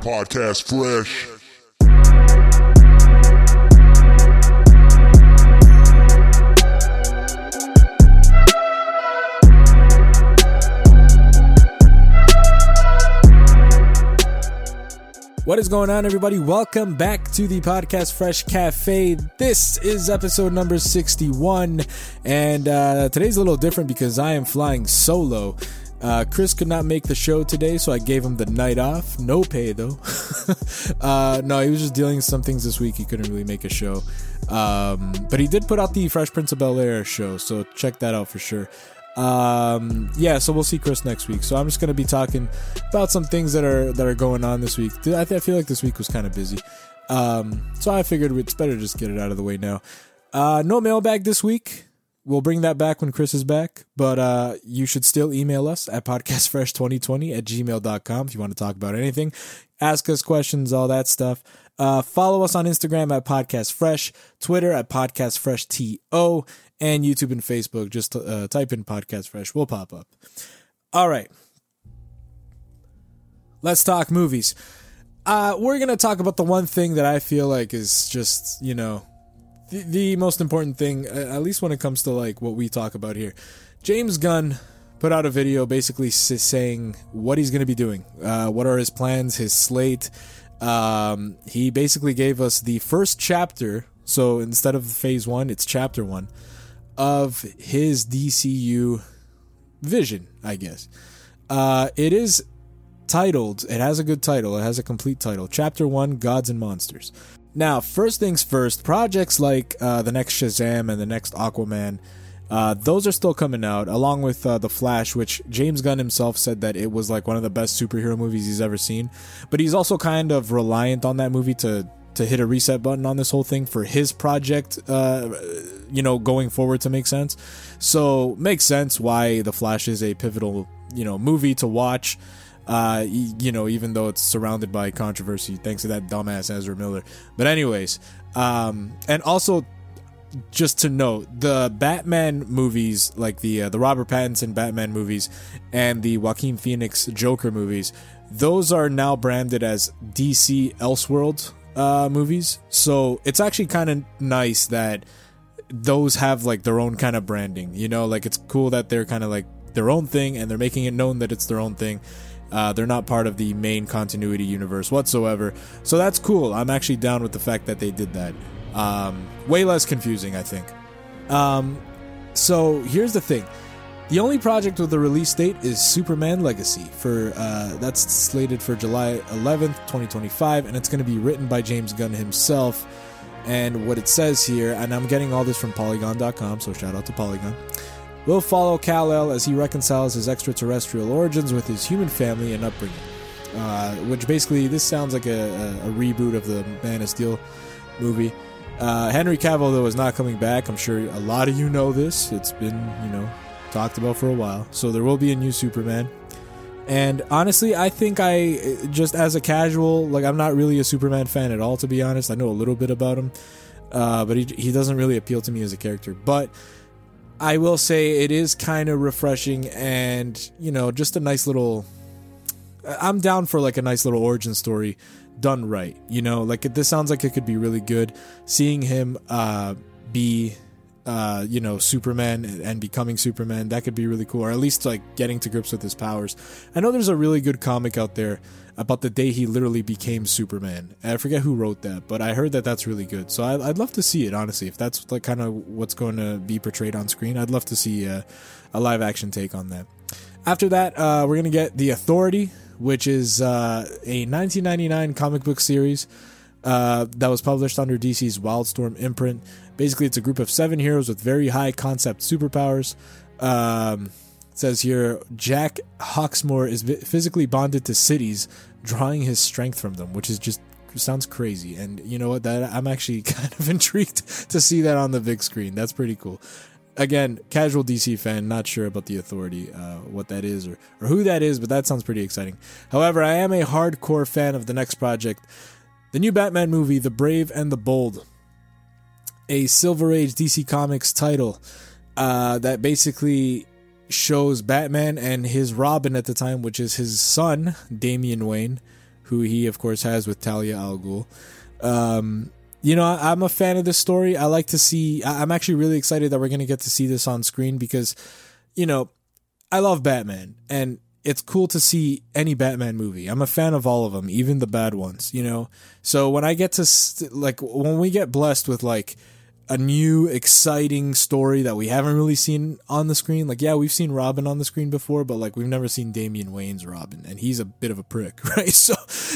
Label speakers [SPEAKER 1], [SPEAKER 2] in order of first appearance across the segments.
[SPEAKER 1] Podcast Fresh.
[SPEAKER 2] What is going on, everybody? Welcome back to the Podcast Fresh Cafe. This is episode number 61, and uh, today's a little different because I am flying solo. Uh, Chris could not make the show today, so I gave him the night off. No pay, though. uh, no, he was just dealing with some things this week. He couldn't really make a show. Um, but he did put out the Fresh Prince of Bel Air show, so check that out for sure. Um, yeah, so we'll see Chris next week. So I'm just gonna be talking about some things that are that are going on this week. I, I feel like this week was kind of busy, um, so I figured it's better just get it out of the way now. Uh, no mailbag this week. We'll bring that back when Chris is back, but uh, you should still email us at podcastfresh2020 at gmail.com if you want to talk about anything. Ask us questions, all that stuff. Uh, follow us on Instagram at Podcast Fresh, Twitter at Podcast Fresh TO, and YouTube and Facebook. Just uh, type in Podcast Fresh, we'll pop up. All right. Let's talk movies. Uh, we're going to talk about the one thing that I feel like is just, you know, the, the most important thing, at least when it comes to like what we talk about here. James Gunn put out a video basically saying what he's going to be doing, uh, what are his plans, his slate. Um, he basically gave us the first chapter. So instead of phase one, it's chapter one of his DCU vision, I guess. Uh, it is titled, it has a good title, it has a complete title Chapter 1 Gods and Monsters. Now, first things first, projects like uh, the next Shazam and the next Aquaman. Uh, those are still coming out, along with uh, The Flash, which James Gunn himself said that it was like one of the best superhero movies he's ever seen. But he's also kind of reliant on that movie to to hit a reset button on this whole thing for his project, uh, you know, going forward to make sense. So makes sense why The Flash is a pivotal, you know, movie to watch. Uh, you know, even though it's surrounded by controversy thanks to that dumbass Ezra Miller. But anyways, um, and also just to note, the Batman movies, like the uh, the Robert Pattinson Batman movies and the Joaquin Phoenix Joker movies, those are now branded as DC Elseworld uh, movies. So it's actually kind of nice that those have like their own kind of branding. You know, like it's cool that they're kind of like their own thing and they're making it known that it's their own thing. Uh, they're not part of the main continuity universe whatsoever. So that's cool. I'm actually down with the fact that they did that. Um, way less confusing, I think. Um, so here's the thing. The only project with a release date is Superman Legacy for uh, that's slated for July 11th, 2025, and it's going to be written by James Gunn himself. And what it says here, and I'm getting all this from Polygon.com, so shout out to Polygon. We'll follow Kal-El as he reconciles his extraterrestrial origins with his human family and upbringing. Uh, which basically, this sounds like a, a, a, reboot of the Man of Steel movie. Uh, Henry Cavill, though, is not coming back. I'm sure a lot of you know this. It's been, you know, talked about for a while. So there will be a new Superman. And honestly, I think I just as a casual, like I'm not really a Superman fan at all, to be honest. I know a little bit about him, uh, but he he doesn't really appeal to me as a character. But I will say it is kind of refreshing and you know just a nice little. I'm down for like a nice little origin story done right. You know, like this sounds like it could be really good. Seeing him uh, be uh, you know, Superman and becoming Superman. That could be really cool, or at least like getting to grips with his powers. I know there's a really good comic out there about the day he literally became Superman. I forget who wrote that, but I heard that that's really good. So I, would love to see it, honestly. If that's like kind of what's going to be portrayed on screen, I'd love to see a, a live action take on that. After that, uh, we're gonna get the Authority, which is uh, a 1999 comic book series uh, that was published under DC's Wildstorm imprint. Basically, it's a group of seven heroes with very high concept superpowers. Um, says here Jack Hawksmoor is physically bonded to cities, drawing his strength from them, which is just sounds crazy. And you know what? That I'm actually kind of intrigued to see that on the big screen. That's pretty cool. Again, casual DC fan, not sure about the authority, uh, what that is or, or who that is, but that sounds pretty exciting. However, I am a hardcore fan of the next project, the new Batman movie, The Brave and the Bold a Silver Age DC Comics title uh, that basically shows Batman and his Robin at the time, which is his son, Damian Wayne, who he of course has with Talia al Ghul. Um, you know, I, am a fan of this story. I like to see. I, I'm actually really excited that we're going to get to see this on screen because, you know, I love Batman and it's cool to see any Batman movie. I'm a fan of all of them, even the bad ones, you know. So when I get to like when we get blessed with like a new exciting story that we haven't really seen on the screen, like yeah, we've seen Robin on the screen before, but like we've never seen Damian Wayne's Robin and he's a bit of a prick, right? So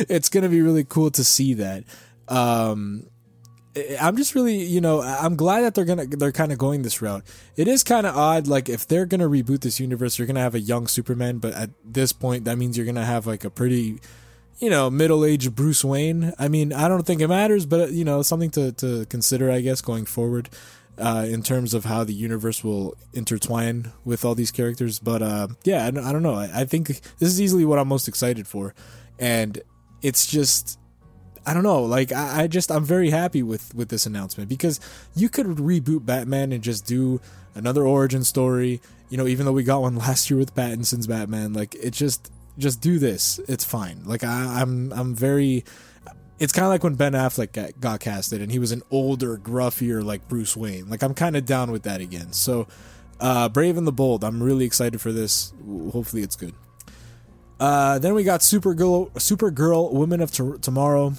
[SPEAKER 2] it's to be really cool to see that. Um I'm just really, you know, I'm glad that they're gonna they're kind of going this route. It is kind of odd, like if they're gonna reboot this universe, you're gonna have a young Superman, but at this point, that means you're gonna have like a pretty, you know, middle aged Bruce Wayne. I mean, I don't think it matters, but you know, something to to consider, I guess, going forward, uh, in terms of how the universe will intertwine with all these characters. But uh, yeah, I, I don't know. I, I think this is easily what I'm most excited for, and it's just I don't know. Like I, I, just I'm very happy with with this announcement because you could reboot Batman and just do another origin story. You know, even though we got one last year with Pattinson's Batman, like it just just do this. It's fine. Like I, I'm I'm very. It's kind of like when Ben Affleck got, got casted and he was an older, gruffier like Bruce Wayne. Like I'm kind of down with that again. So, uh, Brave and the Bold. I'm really excited for this. Hopefully, it's good. Uh, then we got Supergirl, Supergirl, Women of T- Tomorrow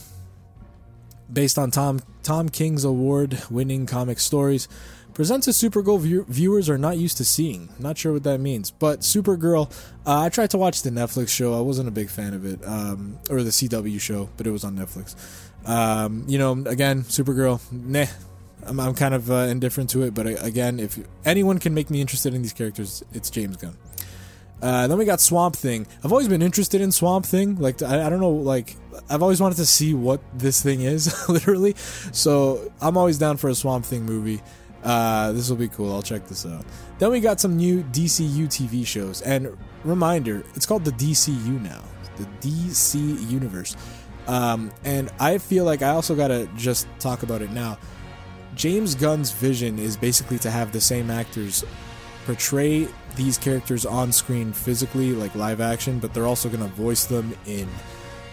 [SPEAKER 2] based on Tom Tom King's award-winning comic stories, presents a Supergirl view- viewers are not used to seeing. Not sure what that means, but Supergirl. Uh, I tried to watch the Netflix show. I wasn't a big fan of it, um, or the CW show, but it was on Netflix. Um, you know, again, Supergirl. Nah, I'm, I'm kind of uh, indifferent to it. But uh, again, if anyone can make me interested in these characters, it's James Gunn. Uh, then we got Swamp Thing. I've always been interested in Swamp Thing. Like I, I don't know, like I've always wanted to see what this thing is, literally. So I'm always down for a Swamp Thing movie. Uh, this will be cool. I'll check this out. Then we got some new DCU TV shows. And reminder, it's called the DCU now, the DC Universe. Um, and I feel like I also gotta just talk about it now. James Gunn's vision is basically to have the same actors portray these characters on screen physically, like live action, but they're also going to voice them in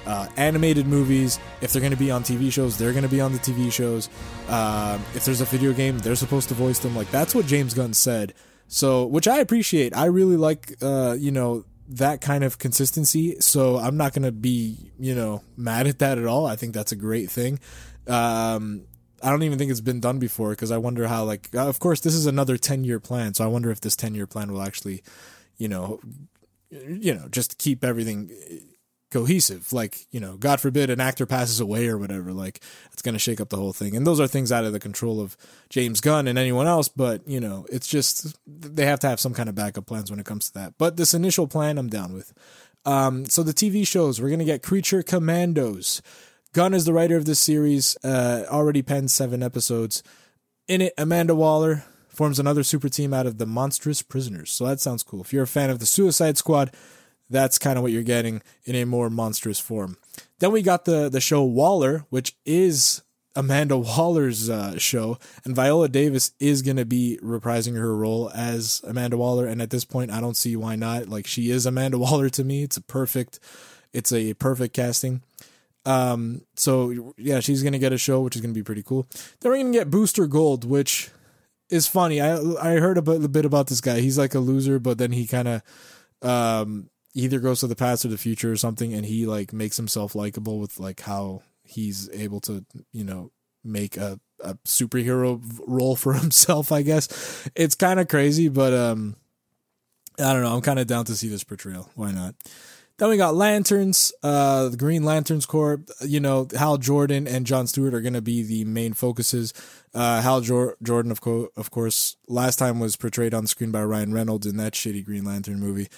[SPEAKER 2] uh, animated movies. If they're going to be on TV shows, they're going to be on the TV shows. Um, if there's a video game, they're supposed to voice them. Like that's what James Gunn said. So, which I appreciate. I really like, uh, you know, that kind of consistency. So I'm not going to be, you know, mad at that at all. I think that's a great thing. Um, I don't even think it's been done before because I wonder how like uh, of course this is another 10 year plan so I wonder if this 10 year plan will actually you know you know just keep everything uh, cohesive like you know god forbid an actor passes away or whatever like it's going to shake up the whole thing and those are things out of the control of James Gunn and anyone else but you know it's just they have to have some kind of backup plans when it comes to that but this initial plan I'm down with um so the TV shows we're going to get Creature Commandos Gunn is the writer of this series, uh, already penned seven episodes. In it, Amanda Waller forms another super team out of the Monstrous Prisoners. So that sounds cool. If you're a fan of the Suicide Squad, that's kind of what you're getting in a more monstrous form. Then we got the the show Waller, which is Amanda Waller's uh, show, and Viola Davis is going to be reprising her role as Amanda Waller. And at this point, I don't see why not. Like she is Amanda Waller to me. It's a perfect, it's a perfect casting. Um, so yeah, she's gonna get a show, which is gonna be pretty cool. Then we're gonna get Booster Gold, which is funny. I I heard a bit, a bit about this guy. He's like a loser, but then he kind of um either goes to the past or the future or something, and he like makes himself likable with like how he's able to you know make a a superhero role for himself. I guess it's kind of crazy, but um, I don't know. I'm kind of down to see this portrayal. Why not? Then we got Lanterns, uh, the Green Lanterns Corps. You know, Hal Jordan and John Stewart are going to be the main focuses. Uh, Hal Jor- Jordan, of, co- of course, last time was portrayed on screen by Ryan Reynolds in that shitty Green Lantern movie.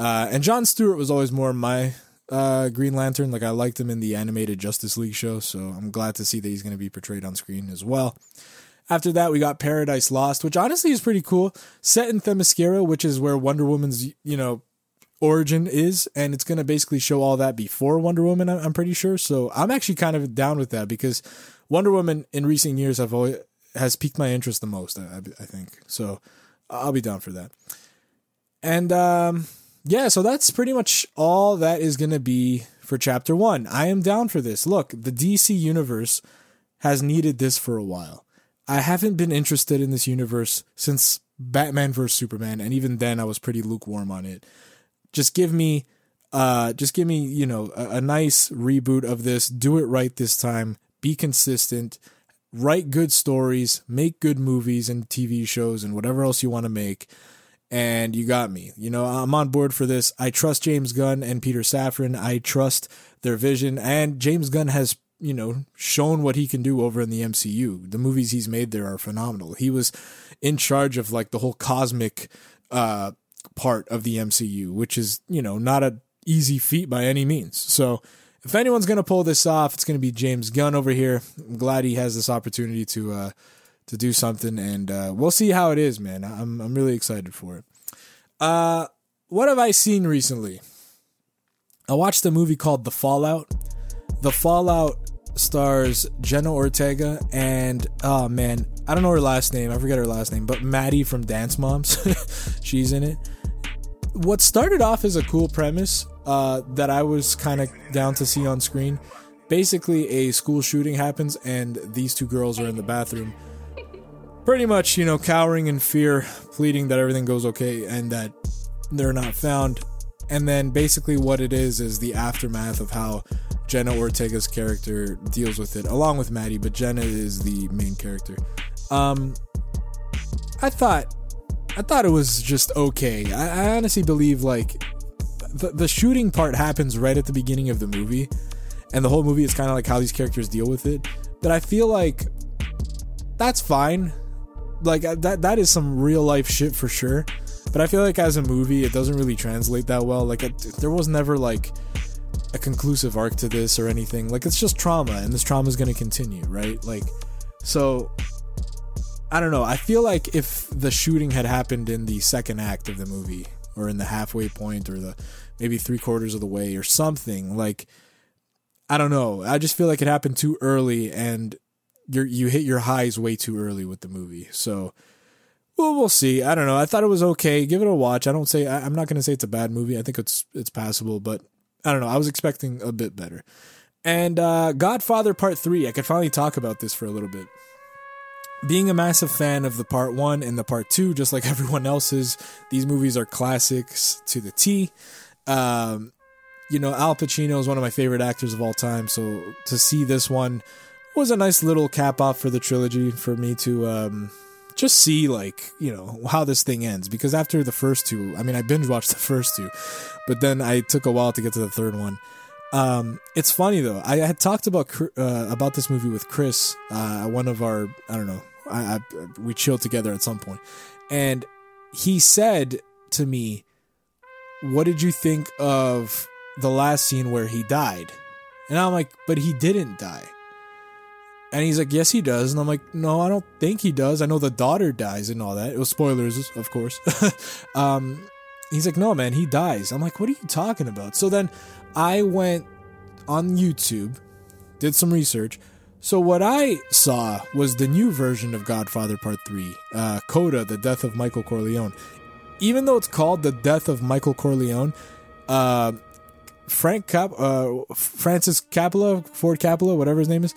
[SPEAKER 2] Uh, and John Stewart was always more my uh, Green Lantern. Like I liked him in the animated Justice League show, so I'm glad to see that he's going to be portrayed on screen as well. After that, we got Paradise Lost, which honestly is pretty cool. Set in Themyscira, which is where Wonder Woman's, you know, origin is, and it's going to basically show all that before Wonder Woman. I'm pretty sure. So I'm actually kind of down with that because Wonder Woman in recent years have always has piqued my interest the most. I, I think so. I'll be down for that. And um, yeah, so that's pretty much all that is going to be for chapter one. I am down for this. Look, the DC universe has needed this for a while. I haven't been interested in this universe since Batman vs Superman, and even then I was pretty lukewarm on it. Just give me uh just give me, you know, a, a nice reboot of this. Do it right this time. Be consistent. Write good stories, make good movies and TV shows and whatever else you want to make and you got me. You know, I'm on board for this. I trust James Gunn and Peter Safran. I trust their vision, and James Gunn has you know shown what he can do over in the MCU. The movies he's made there are phenomenal. He was in charge of like the whole cosmic uh, part of the MCU, which is you know not a easy feat by any means. So. If anyone's gonna pull this off, it's gonna be James Gunn over here. I'm glad he has this opportunity to uh, to do something, and uh, we'll see how it is, man. I'm I'm really excited for it. Uh, what have I seen recently? I watched a movie called The Fallout. The Fallout stars Jenna Ortega and oh man, I don't know her last name. I forget her last name, but Maddie from Dance Moms. She's in it. What started off as a cool premise uh, that I was kind of down to see on screen. Basically, a school shooting happens, and these two girls are in the bathroom pretty much, you know, cowering in fear, pleading that everything goes okay and that they're not found. And then basically what it is is the aftermath of how Jenna Ortega's character deals with it, along with Maddie, but Jenna is the main character. Um, I thought, I thought it was just okay. I, I honestly believe like the the shooting part happens right at the beginning of the movie, and the whole movie is kind of like how these characters deal with it. But I feel like that's fine like that that is some real life shit for sure. But I feel like as a movie, it doesn't really translate that well. Like it, there was never like a conclusive arc to this or anything. Like it's just trauma, and this trauma is going to continue, right? Like so. I don't know. I feel like if the shooting had happened in the second act of the movie, or in the halfway point, or the maybe three quarters of the way, or something like. I don't know. I just feel like it happened too early, and you you hit your highs way too early with the movie. So, well, we'll see. I don't know. I thought it was okay. Give it a watch. I don't say I, am not going to say it's a bad movie. I think it's it's passable, but I don't know. I was expecting a bit better. And uh, Godfather Part Three. I could finally talk about this for a little bit. Being a massive fan of the Part One and the Part Two, just like everyone else is, these movies are classics to the T. Um, you know, Al Pacino is one of my favorite actors of all time. So to see this one was a nice little cap off for the trilogy for me to um, just see like you know how this thing ends. Because after the first two i mean i binge watched the first two but then i took a while to get to the third one. Um, it's funny though. I had talked about uh, about this movie with chris uh, one of our i don't know I, I, we chilled together at some point. And he said to me what did you think of the last scene where he died? And i'm like but he didn't die and he's like, yes, he does. And I'm like, no, I don't think he does. I know the daughter dies and all that. It was spoilers, of course. um, he's like, no, man, he dies. I'm like, what are you talking about? So then I went on YouTube, did some research. So what I saw was the new version of Godfather Part 3, uh, Coda, The Death of Michael Corleone. Even though it's called The Death of Michael Corleone, uh, Frank Cap- uh, Francis Coppola, Ford Coppola, whatever his name is,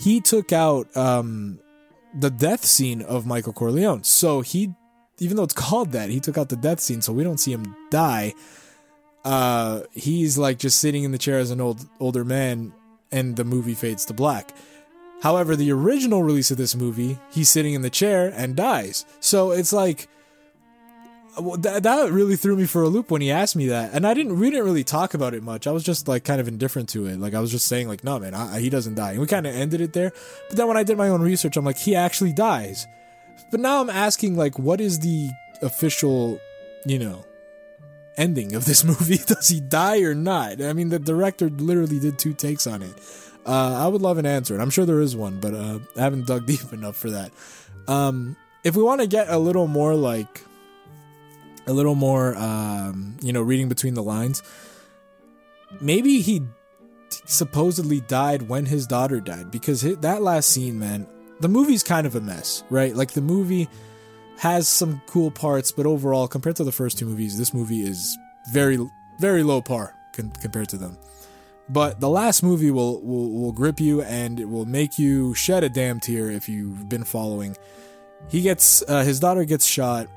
[SPEAKER 2] he took out um, the death scene of Michael Corleone. So he, even though it's called that, he took out the death scene, so we don't see him die. Uh, he's like just sitting in the chair as an old older man, and the movie fades to black. However, the original release of this movie, he's sitting in the chair and dies. So it's like that, that really threw me for a loop when he asked me that, and I didn't. We didn't really talk about it much. I was just like kind of indifferent to it. Like I was just saying, like, no, man, I, he doesn't die. And we kind of ended it there. But then when I did my own research, I'm like, he actually dies. But now I'm asking, like, what is the official, you know, ending of this movie? Does he die or not? I mean, the director literally did two takes on it. Uh, I would love an answer, and I'm sure there is one, but uh, I haven't dug deep enough for that. Um, if we want to get a little more like a little more, um, you know, reading between the lines. Maybe he supposedly died when his daughter died because that last scene, man, the movie's kind of a mess, right? Like the movie has some cool parts, but overall, compared to the first two movies, this movie is very, very low par con- compared to them. but the last movie will, will will grip you and it will make you shed a damn tear if you've been following. He gets uh, his daughter gets shot.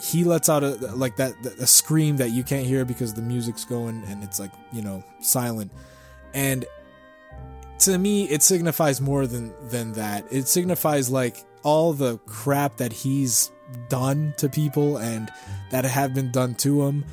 [SPEAKER 2] He lets out a like that a scream that you can't hear because the music's going and it's like you know silent. And to me, it signifies more than than that. It signifies like all the crap that he's done to people and that have been done to him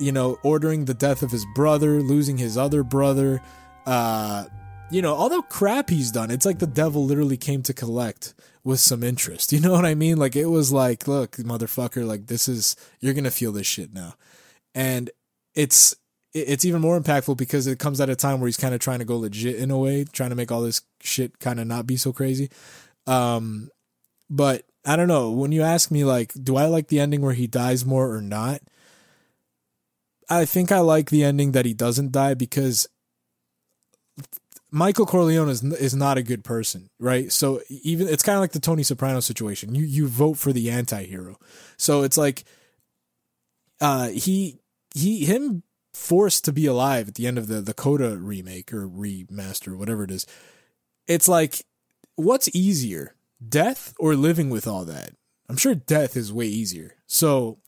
[SPEAKER 2] you know, ordering the death of his brother, losing his other brother, uh, you know, all the crap he's done. It's like the devil literally came to collect with some interest. You know what I mean? Like it was like, look, motherfucker, like this is you're gonna feel this shit now, and it's it's even more impactful because it comes at a time where he's kind of trying to go legit in a way, trying to make all this shit kind of not be so crazy. Um, but I don't know. When you ask me, like, do I like the ending where he dies more or not? I think I like the ending that he doesn't die because Michael Corleone is is not a good person, right? So even it's kind of like the Tony Soprano situation. You you vote for the anti-hero. So it's like uh he he him forced to be alive at the end of the the Coda remake or remaster whatever it is. It's like what's easier? Death or living with all that? I'm sure death is way easier. So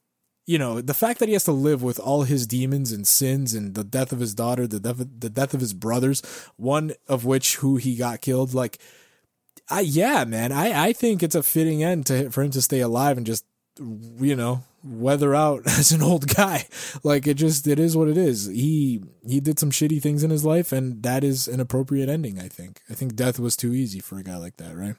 [SPEAKER 2] you know, the fact that he has to live with all his demons and sins and the death of his daughter, the death, the death of his brothers, one of which who he got killed, like, I, yeah, man, I, I think it's a fitting end to for him to stay alive and just, you know, weather out as an old guy. Like it just, it is what it is. He, he did some shitty things in his life and that is an appropriate ending. I think, I think death was too easy for a guy like that, right?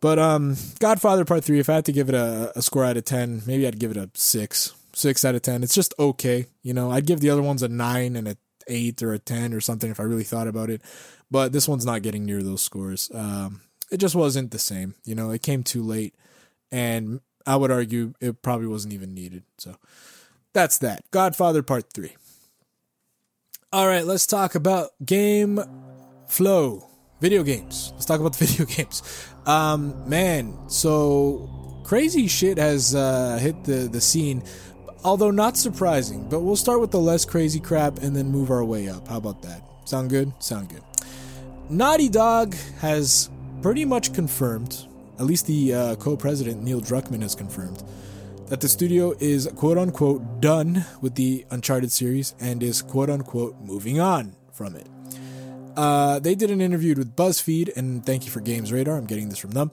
[SPEAKER 2] But um, Godfather Part Three. If I had to give it a, a score out of ten, maybe I'd give it a six, six out of ten. It's just okay. You know, I'd give the other ones a nine and a eight or a ten or something if I really thought about it. But this one's not getting near those scores. Um, it just wasn't the same. You know, it came too late, and I would argue it probably wasn't even needed. So that's that. Godfather Part Three. All right, let's talk about game flow. Video games. Let's talk about the video games. Um, man, so crazy shit has uh, hit the the scene, although not surprising. But we'll start with the less crazy crap and then move our way up. How about that? Sound good? Sound good. Naughty Dog has pretty much confirmed, at least the uh, co-president Neil Druckmann has confirmed, that the studio is quote unquote done with the Uncharted series and is quote unquote moving on from it. Uh, they did an interview with BuzzFeed, and thank you for Games Radar. I'm getting this from them.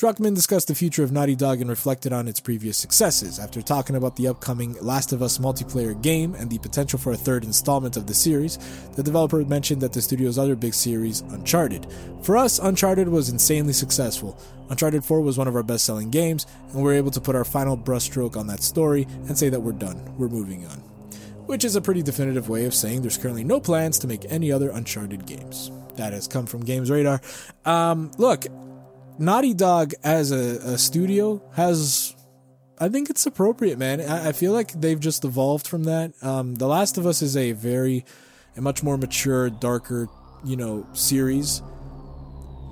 [SPEAKER 2] Druckmann discussed the future of Naughty Dog and reflected on its previous successes. After talking about the upcoming Last of Us multiplayer game and the potential for a third installment of the series, the developer mentioned that the studio's other big series, Uncharted. For us, Uncharted was insanely successful. Uncharted 4 was one of our best selling games, and we are able to put our final brushstroke on that story and say that we're done. We're moving on which is a pretty definitive way of saying there's currently no plans to make any other Uncharted games. That has come from Games Radar. Um, look, Naughty Dog as a, a, studio has. I think it's appropriate, man. I, I, feel like they've just evolved from that. Um, the Last of Us is a very, a much more mature, darker, you know, series.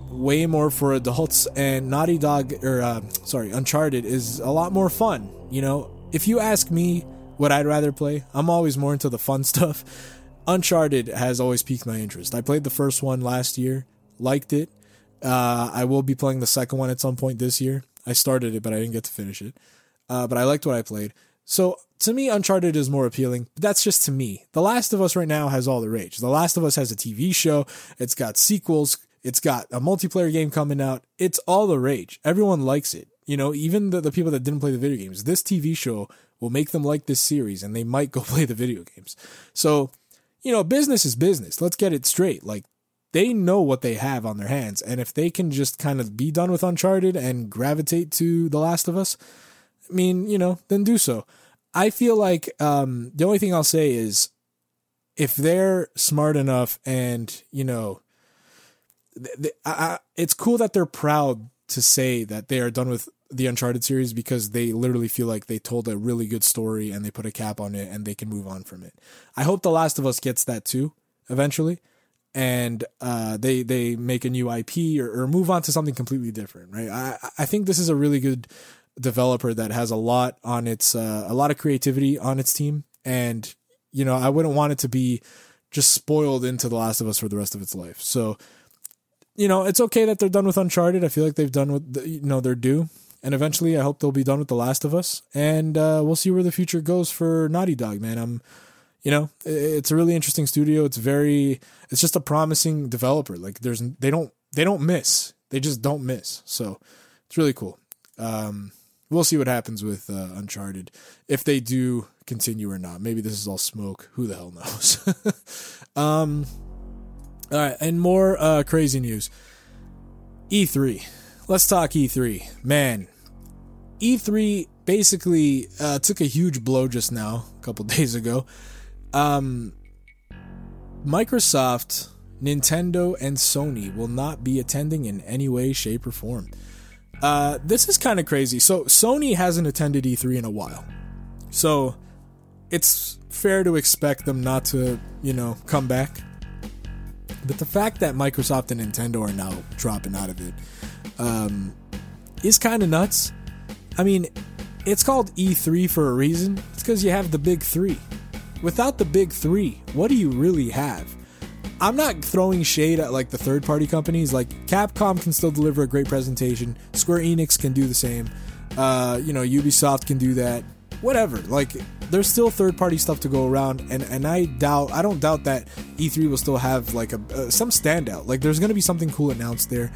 [SPEAKER 2] Way more for adults, and Naughty Dog, or uh, sorry, Uncharted is a lot more fun. You know, if you ask me, what I'd rather play. I'm always more into the fun stuff. Uncharted has always piqued my interest. I played the first one last year, liked it. Uh, I will be playing the second one at some point this year. I started it, but I didn't get to finish it. Uh, but I liked what I played. So to me, Uncharted is more appealing. But that's just to me. The Last of Us right now has all the rage. The Last of Us has a TV show. It's got sequels. It's got a multiplayer game coming out. It's all the rage. Everyone likes it. You know, even the, the people that didn't play the video games. This TV show will make them like this series and they might go play the video games. So, you know, business is business. Let's get it straight. Like, they know what they have on their hands. And if they can just kind of be done with Uncharted and gravitate to The Last of Us, I mean, you know, then do so. I feel like um, the only thing I'll say is if they're smart enough and, you know, they, I, I, it's cool that they're proud to say that they are done with the Uncharted series because they literally feel like they told a really good story and they put a cap on it and they can move on from it. I hope The Last of Us gets that too eventually, and uh, they they make a new IP or, or move on to something completely different. Right? I I think this is a really good developer that has a lot on its uh, a lot of creativity on its team, and you know I wouldn't want it to be just spoiled into The Last of Us for the rest of its life. So, you know, it's okay that they're done with Uncharted. I feel like they've done what the, you know they're due, and eventually, I hope they'll be done with The Last of Us, and uh, we'll see where the future goes for Naughty Dog. Man, I'm, you know, it's a really interesting studio. It's very, it's just a promising developer. Like, there's they don't they don't miss. They just don't miss. So, it's really cool. Um, we'll see what happens with uh, Uncharted if they do continue or not. Maybe this is all smoke. Who the hell knows? um, all right, and more uh, crazy news. E3. Let's talk E3. Man, E3 basically uh, took a huge blow just now, a couple days ago. Um, Microsoft, Nintendo, and Sony will not be attending in any way, shape, or form. Uh, this is kind of crazy. So Sony hasn't attended E3 in a while, so it's fair to expect them not to, you know, come back. But the fact that Microsoft and Nintendo are now dropping out of it um, is kind of nuts. I mean, it's called E3 for a reason. It's because you have the big three. Without the big three, what do you really have? I'm not throwing shade at like the third party companies. Like Capcom can still deliver a great presentation. Square Enix can do the same. Uh, you know, Ubisoft can do that. Whatever. Like there's still third party stuff to go around, and and I doubt I don't doubt that E3 will still have like a uh, some standout. Like there's gonna be something cool announced there.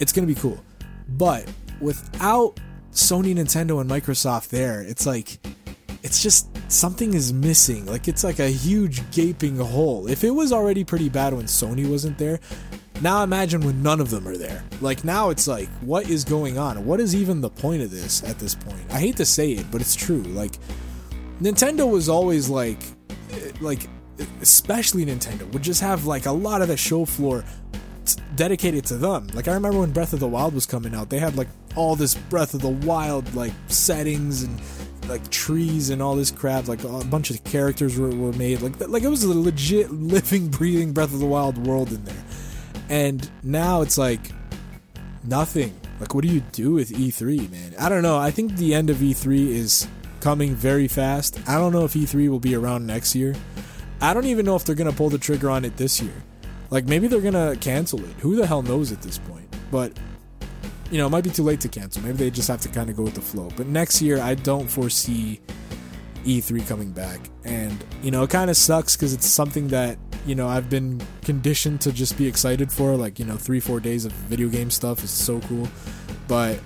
[SPEAKER 2] It's gonna be cool, but without Sony, Nintendo, and Microsoft there, it's like it's just something is missing. Like it's like a huge gaping hole. If it was already pretty bad when Sony wasn't there, now imagine when none of them are there. Like now it's like what is going on? What is even the point of this at this point? I hate to say it, but it's true. Like Nintendo was always like eh, like especially Nintendo would just have like a lot of the show floor dedicated to them. Like I remember when Breath of the Wild was coming out, they had like all this Breath of the Wild like settings and like trees and all this crap. Like a bunch of characters were, were made. Like like it was a legit living, breathing Breath of the Wild world in there. And now it's like nothing. Like what do you do with E3, man? I don't know. I think the end of E3 is coming very fast. I don't know if E3 will be around next year. I don't even know if they're gonna pull the trigger on it this year. Like maybe they're gonna cancel it. Who the hell knows at this point? But you know, it might be too late to cancel. Maybe they just have to kind of go with the flow. But next year, I don't foresee E3 coming back. And, you know, it kind of sucks because it's something that, you know, I've been conditioned to just be excited for. Like, you know, three, four days of video game stuff is so cool. But,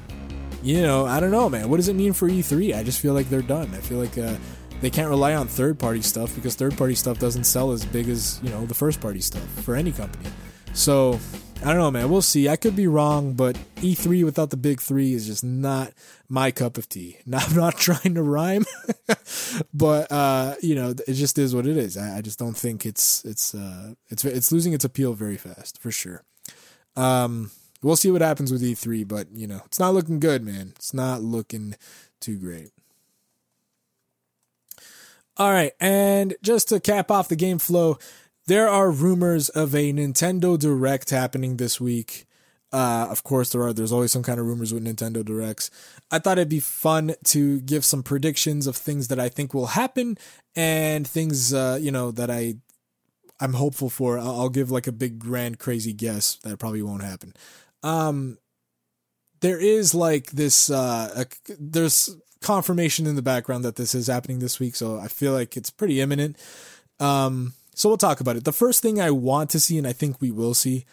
[SPEAKER 2] you know, I don't know, man. What does it mean for E3? I just feel like they're done. I feel like uh, they can't rely on third party stuff because third party stuff doesn't sell as big as, you know, the first party stuff for any company. So, I don't know, man. We'll see. I could be wrong, but E3 without the big three is just not my cup of tea. Now, I'm not trying to rhyme, but uh, you know, it just is what it is. I, I just don't think it's it's uh, it's it's losing its appeal very fast for sure. Um, we'll see what happens with E3, but you know, it's not looking good, man. It's not looking too great. All right, and just to cap off the game flow, there are rumors of a Nintendo Direct happening this week. Uh, of course, there are. There's always some kind of rumors with Nintendo Directs. I thought it'd be fun to give some predictions of things that I think will happen and things, uh, you know, that I I'm hopeful for. I'll give like a big, grand, crazy guess that probably won't happen. Um, there is like this. Uh, a, there's confirmation in the background that this is happening this week, so I feel like it's pretty imminent. Um, so we'll talk about it. The first thing I want to see, and I think we will see,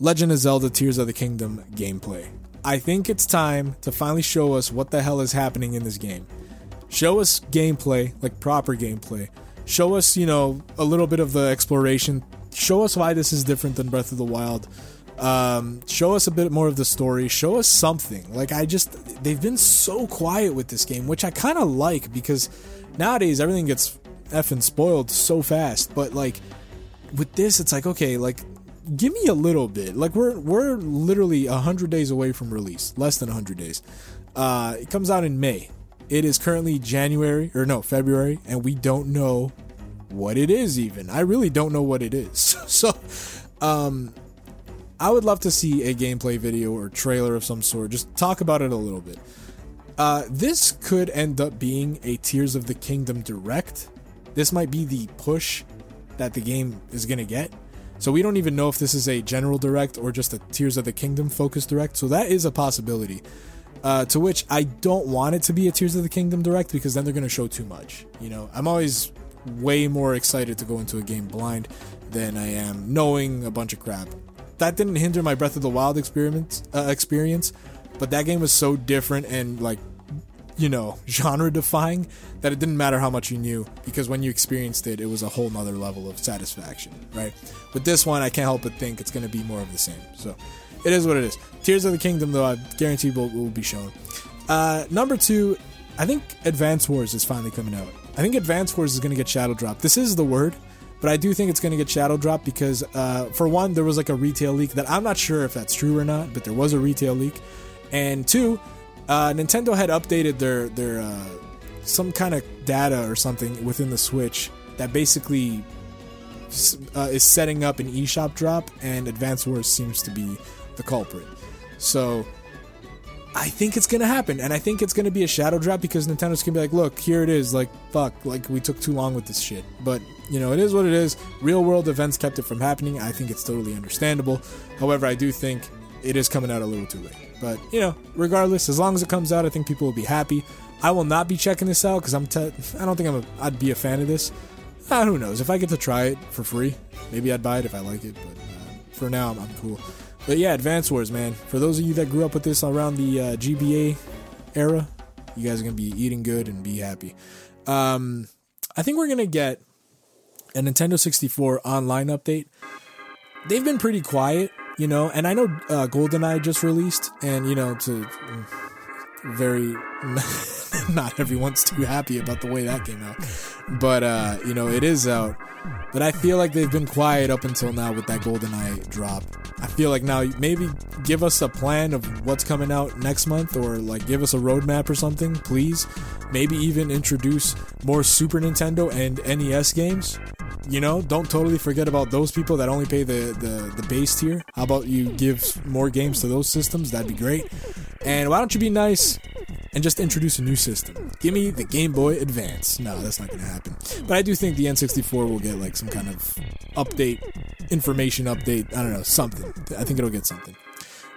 [SPEAKER 2] Legend of Zelda Tears of the Kingdom gameplay. I think it's time to finally show us what the hell is happening in this game. Show us gameplay, like proper gameplay. Show us, you know, a little bit of the exploration. Show us why this is different than Breath of the Wild. Um, show us a bit more of the story. Show us something. Like, I just, they've been so quiet with this game, which I kind of like because nowadays everything gets effing spoiled so fast. But like with this, it's like okay, like give me a little bit. Like we're we're literally hundred days away from release, less than hundred days. Uh, it comes out in May. It is currently January or no February, and we don't know what it is. Even I really don't know what it is. so, um, I would love to see a gameplay video or trailer of some sort. Just talk about it a little bit. Uh, this could end up being a Tears of the Kingdom direct this might be the push that the game is gonna get. So we don't even know if this is a general direct or just a Tears of the Kingdom focused direct. So that is a possibility. Uh, to which I don't want it to be a Tears of the Kingdom direct because then they're going to show too much. You know, I'm always way more excited to go into a game blind than I am knowing a bunch of crap. That didn't hinder my Breath of the Wild experience, uh, experience, but that game was so different and like you know, genre defying that it didn't matter how much you knew because when you experienced it, it was a whole nother level of satisfaction, right? With this one, I can't help but think it's going to be more of the same. So it is what it is. Tears of the Kingdom, though, I guarantee will, will be shown. Uh, number two, I think Advance Wars is finally coming out. I think Advance Wars is going to get shadow dropped. This is the word, but I do think it's going to get shadow dropped because, uh, for one, there was like a retail leak that I'm not sure if that's true or not, but there was a retail leak. And two, uh, Nintendo had updated their their uh, some kind of data or something within the Switch that basically uh, is setting up an eShop drop, and Advance Wars seems to be the culprit. So I think it's gonna happen, and I think it's gonna be a shadow drop because Nintendo's gonna be like, "Look, here it is. Like, fuck, like we took too long with this shit." But you know, it is what it is. Real world events kept it from happening. I think it's totally understandable. However, I do think it is coming out a little too late. But you know, regardless, as long as it comes out, I think people will be happy. I will not be checking this out because I'm. Te- I don't think I'm. A, I'd be a fan of this. Uh, who knows? If I get to try it for free, maybe I'd buy it if I like it. But uh, for now, I'm, I'm, cool. But yeah, Advance Wars, man. For those of you that grew up with this around the uh, GBA era, you guys are gonna be eating good and be happy. Um, I think we're gonna get a Nintendo 64 online update. They've been pretty quiet you know, and I know uh, GoldenEye just released, and you know, to very not everyone's too happy about the way that came out, but uh, you know, it is out. But I feel like they've been quiet up until now with that Golden Eye drop. I feel like now maybe give us a plan of what's coming out next month, or like give us a roadmap or something, please. Maybe even introduce more Super Nintendo and NES games you know, don't totally forget about those people that only pay the, the, the base tier. How about you give more games to those systems? That'd be great. And why don't you be nice and just introduce a new system? Give me the Game Boy Advance. No, that's not going to happen. But I do think the N64 will get like some kind of update, information update. I don't know, something. I think it'll get something.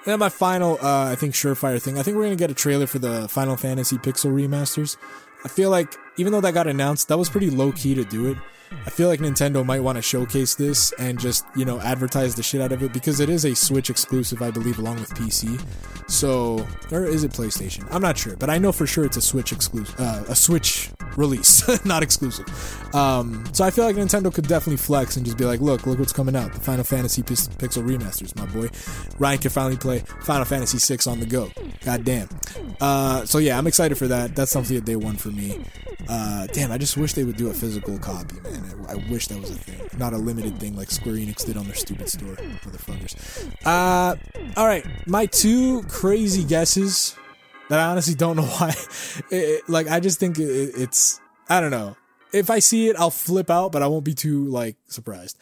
[SPEAKER 2] And then my final, uh, I think, surefire thing. I think we're gonna get a trailer for the Final Fantasy Pixel remasters. I feel like even though that got announced, that was pretty low key to do it. I feel like Nintendo might want to showcase this and just, you know, advertise the shit out of it because it is a Switch exclusive, I believe, along with PC. So, or is it PlayStation? I'm not sure, but I know for sure it's a Switch exclusive, uh, a Switch release, not exclusive. Um, so I feel like Nintendo could definitely flex and just be like, look, look what's coming out. The Final Fantasy P- Pixel remasters, my boy. Ryan can finally play Final Fantasy VI on the go. God damn. Uh, so yeah, I'm excited for that. That's something that day one for me. Uh, damn, I just wish they would do a physical copy, man. I, I, wish that was a thing, not a limited thing like Square Enix did on their stupid store, motherfuckers. Uh, all right, my two crazy guesses that I honestly don't know why. It, like, I just think it, it's, I don't know. If I see it, I'll flip out, but I won't be too like surprised.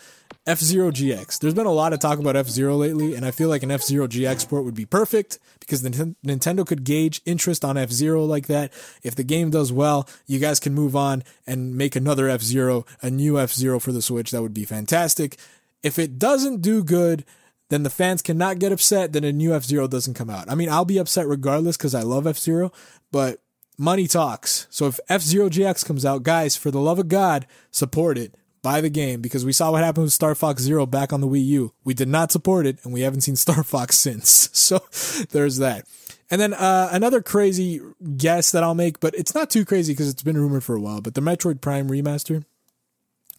[SPEAKER 2] F Zero GX. There's been a lot of talk about F Zero lately, and I feel like an F Zero GX port would be perfect because the Nintendo could gauge interest on F Zero like that. If the game does well, you guys can move on and make another F Zero, a new F Zero for the Switch. That would be fantastic. If it doesn't do good, then the fans cannot get upset that a new F Zero doesn't come out. I mean, I'll be upset regardless because I love F Zero, but money talks. So if F Zero GX comes out, guys, for the love of God, support it buy the game because we saw what happened with Star Fox Zero back on the Wii U. We did not support it, and we haven't seen Star Fox since. So there's that. And then uh, another crazy guess that I'll make, but it's not too crazy because it's been rumored for a while. But the Metroid Prime remaster,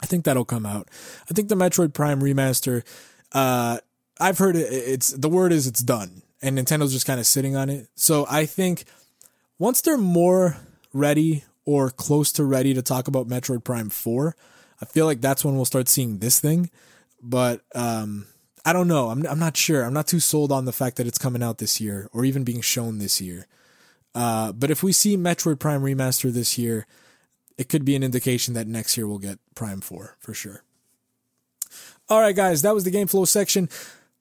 [SPEAKER 2] I think that'll come out. I think the Metroid Prime remaster, uh, I've heard it, it's the word is it's done, and Nintendo's just kind of sitting on it. So I think once they're more ready or close to ready to talk about Metroid Prime Four, I feel like that's when we'll start seeing this thing. But um, I don't know. I'm I'm not sure. I'm not too sold on the fact that it's coming out this year or even being shown this year. Uh, but if we see Metroid Prime remaster this year, it could be an indication that next year we'll get Prime 4 for sure. All right, guys, that was the game flow section.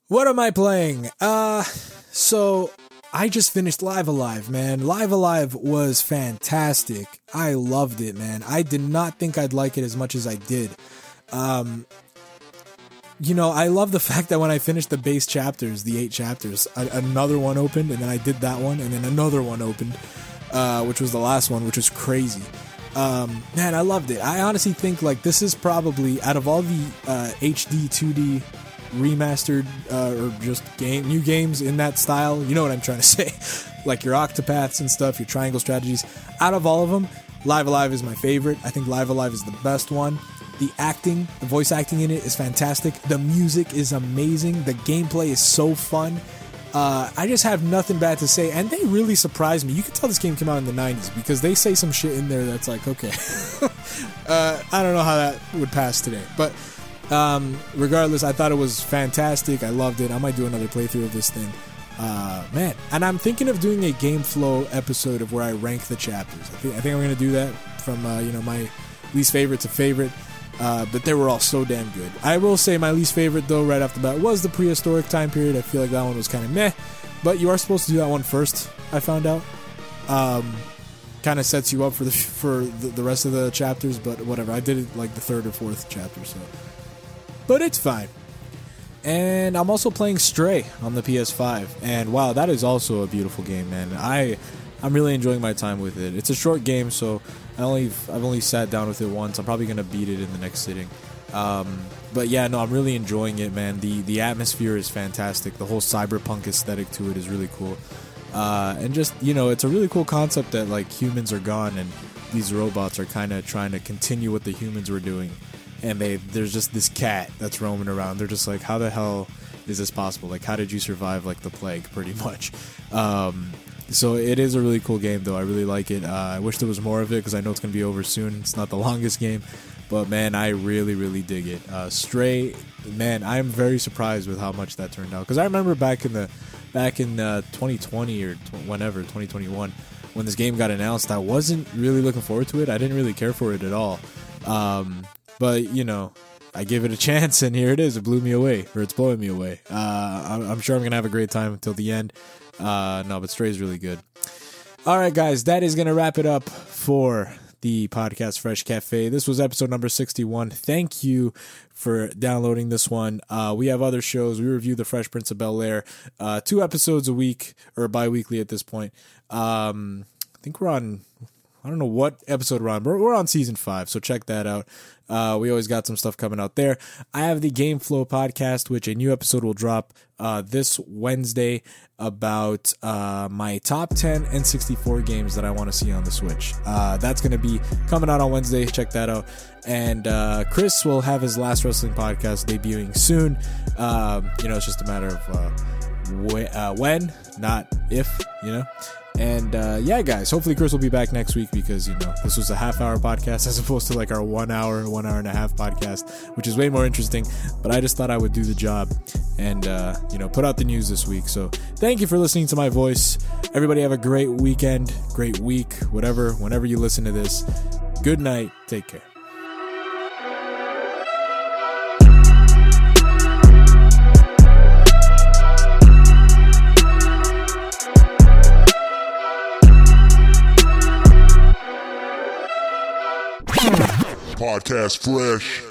[SPEAKER 2] What am I playing? Uh, so I just finished Live Alive, man. Live Alive was fantastic. I loved it, man. I did not think I'd like it as much as I did. Um, you know, I love the fact that when I finished the base chapters, the eight chapters, a- another one opened, and then I did that one, and then another one opened, uh, which was the last one, which was crazy. Um, man, I loved it. I honestly think like this is probably out of all the uh, HD 2D remastered uh, or just game new games in that style. You know what I'm trying to say? like your Octopaths and stuff, your Triangle strategies. Out of all of them, Live A Live is my favorite. I think Live A Live is the best one. The acting, the voice acting in it is fantastic. The music is amazing. The gameplay is so fun. Uh, I just have nothing bad to say, and they really surprised me. You can tell this game came out in the '90s because they say some shit in there that's like, okay, uh, I don't know how that would pass today, but um, regardless, I thought it was fantastic. I loved it. I might do another playthrough of this thing, uh, man. And I'm thinking of doing a game flow episode of where I rank the chapters. I think, I think I'm gonna do that from uh, you know my least favorite to favorite. Uh, but they were all so damn good. I will say my least favorite though, right off the bat, was the prehistoric time period. I feel like that one was kind of meh. But you are supposed to do that one first. I found out. Um, kind of sets you up for the for the, the rest of the chapters, but whatever. I did it like the third or fourth chapter, so. But it's fine. And I'm also playing Stray on the PS5, and wow, that is also a beautiful game, man. I I'm really enjoying my time with it. It's a short game, so I only I've only sat down with it once. I'm probably gonna beat it in the next sitting. Um, but yeah, no, I'm really enjoying it, man. The the atmosphere is fantastic. The whole cyberpunk aesthetic to it is really cool. Uh, and just you know, it's a really cool concept that like humans are gone and these robots are kind of trying to continue what the humans were doing. And they there's just this cat that's roaming around. They're just like, how the hell is this possible? Like, how did you survive like the plague? Pretty much. Um, so it is a really cool game, though. I really like it. Uh, I wish there was more of it because I know it's gonna be over soon. It's not the longest game, but man, I really, really dig it. Uh, Stray, man, I'm very surprised with how much that turned out. Because I remember back in the back in uh, 2020 or tw- whenever 2021 when this game got announced, I wasn't really looking forward to it. I didn't really care for it at all. Um, but you know, I give it a chance, and here it is. It blew me away, or it's blowing me away. Uh, I'm, I'm sure I'm gonna have a great time until the end. Uh, no, but Stray is really good. All right, guys, that is gonna wrap it up for the podcast Fresh Cafe. This was episode number 61. Thank you for downloading this one. Uh, we have other shows. We review The Fresh Prince of Bel Air, uh, two episodes a week or bi weekly at this point. Um, I think we're on, I don't know what episode we're on, but we're on season five, so check that out. Uh, we always got some stuff coming out there. I have the Game Flow podcast, which a new episode will drop uh, this Wednesday about uh, my top 10 N64 games that I want to see on the Switch. Uh, that's going to be coming out on Wednesday. Check that out. And uh, Chris will have his last wrestling podcast debuting soon. Um, you know, it's just a matter of uh, when, not if, you know. And uh, yeah, guys, hopefully Chris will be back next week because, you know, this was a half hour podcast as opposed to like our one hour, one hour and a half podcast, which is way more interesting. But I just thought I would do the job and, uh, you know, put out the news this week. So thank you for listening to my voice. Everybody have a great weekend, great week, whatever, whenever you listen to this. Good night. Take care.
[SPEAKER 1] Podcast Fresh.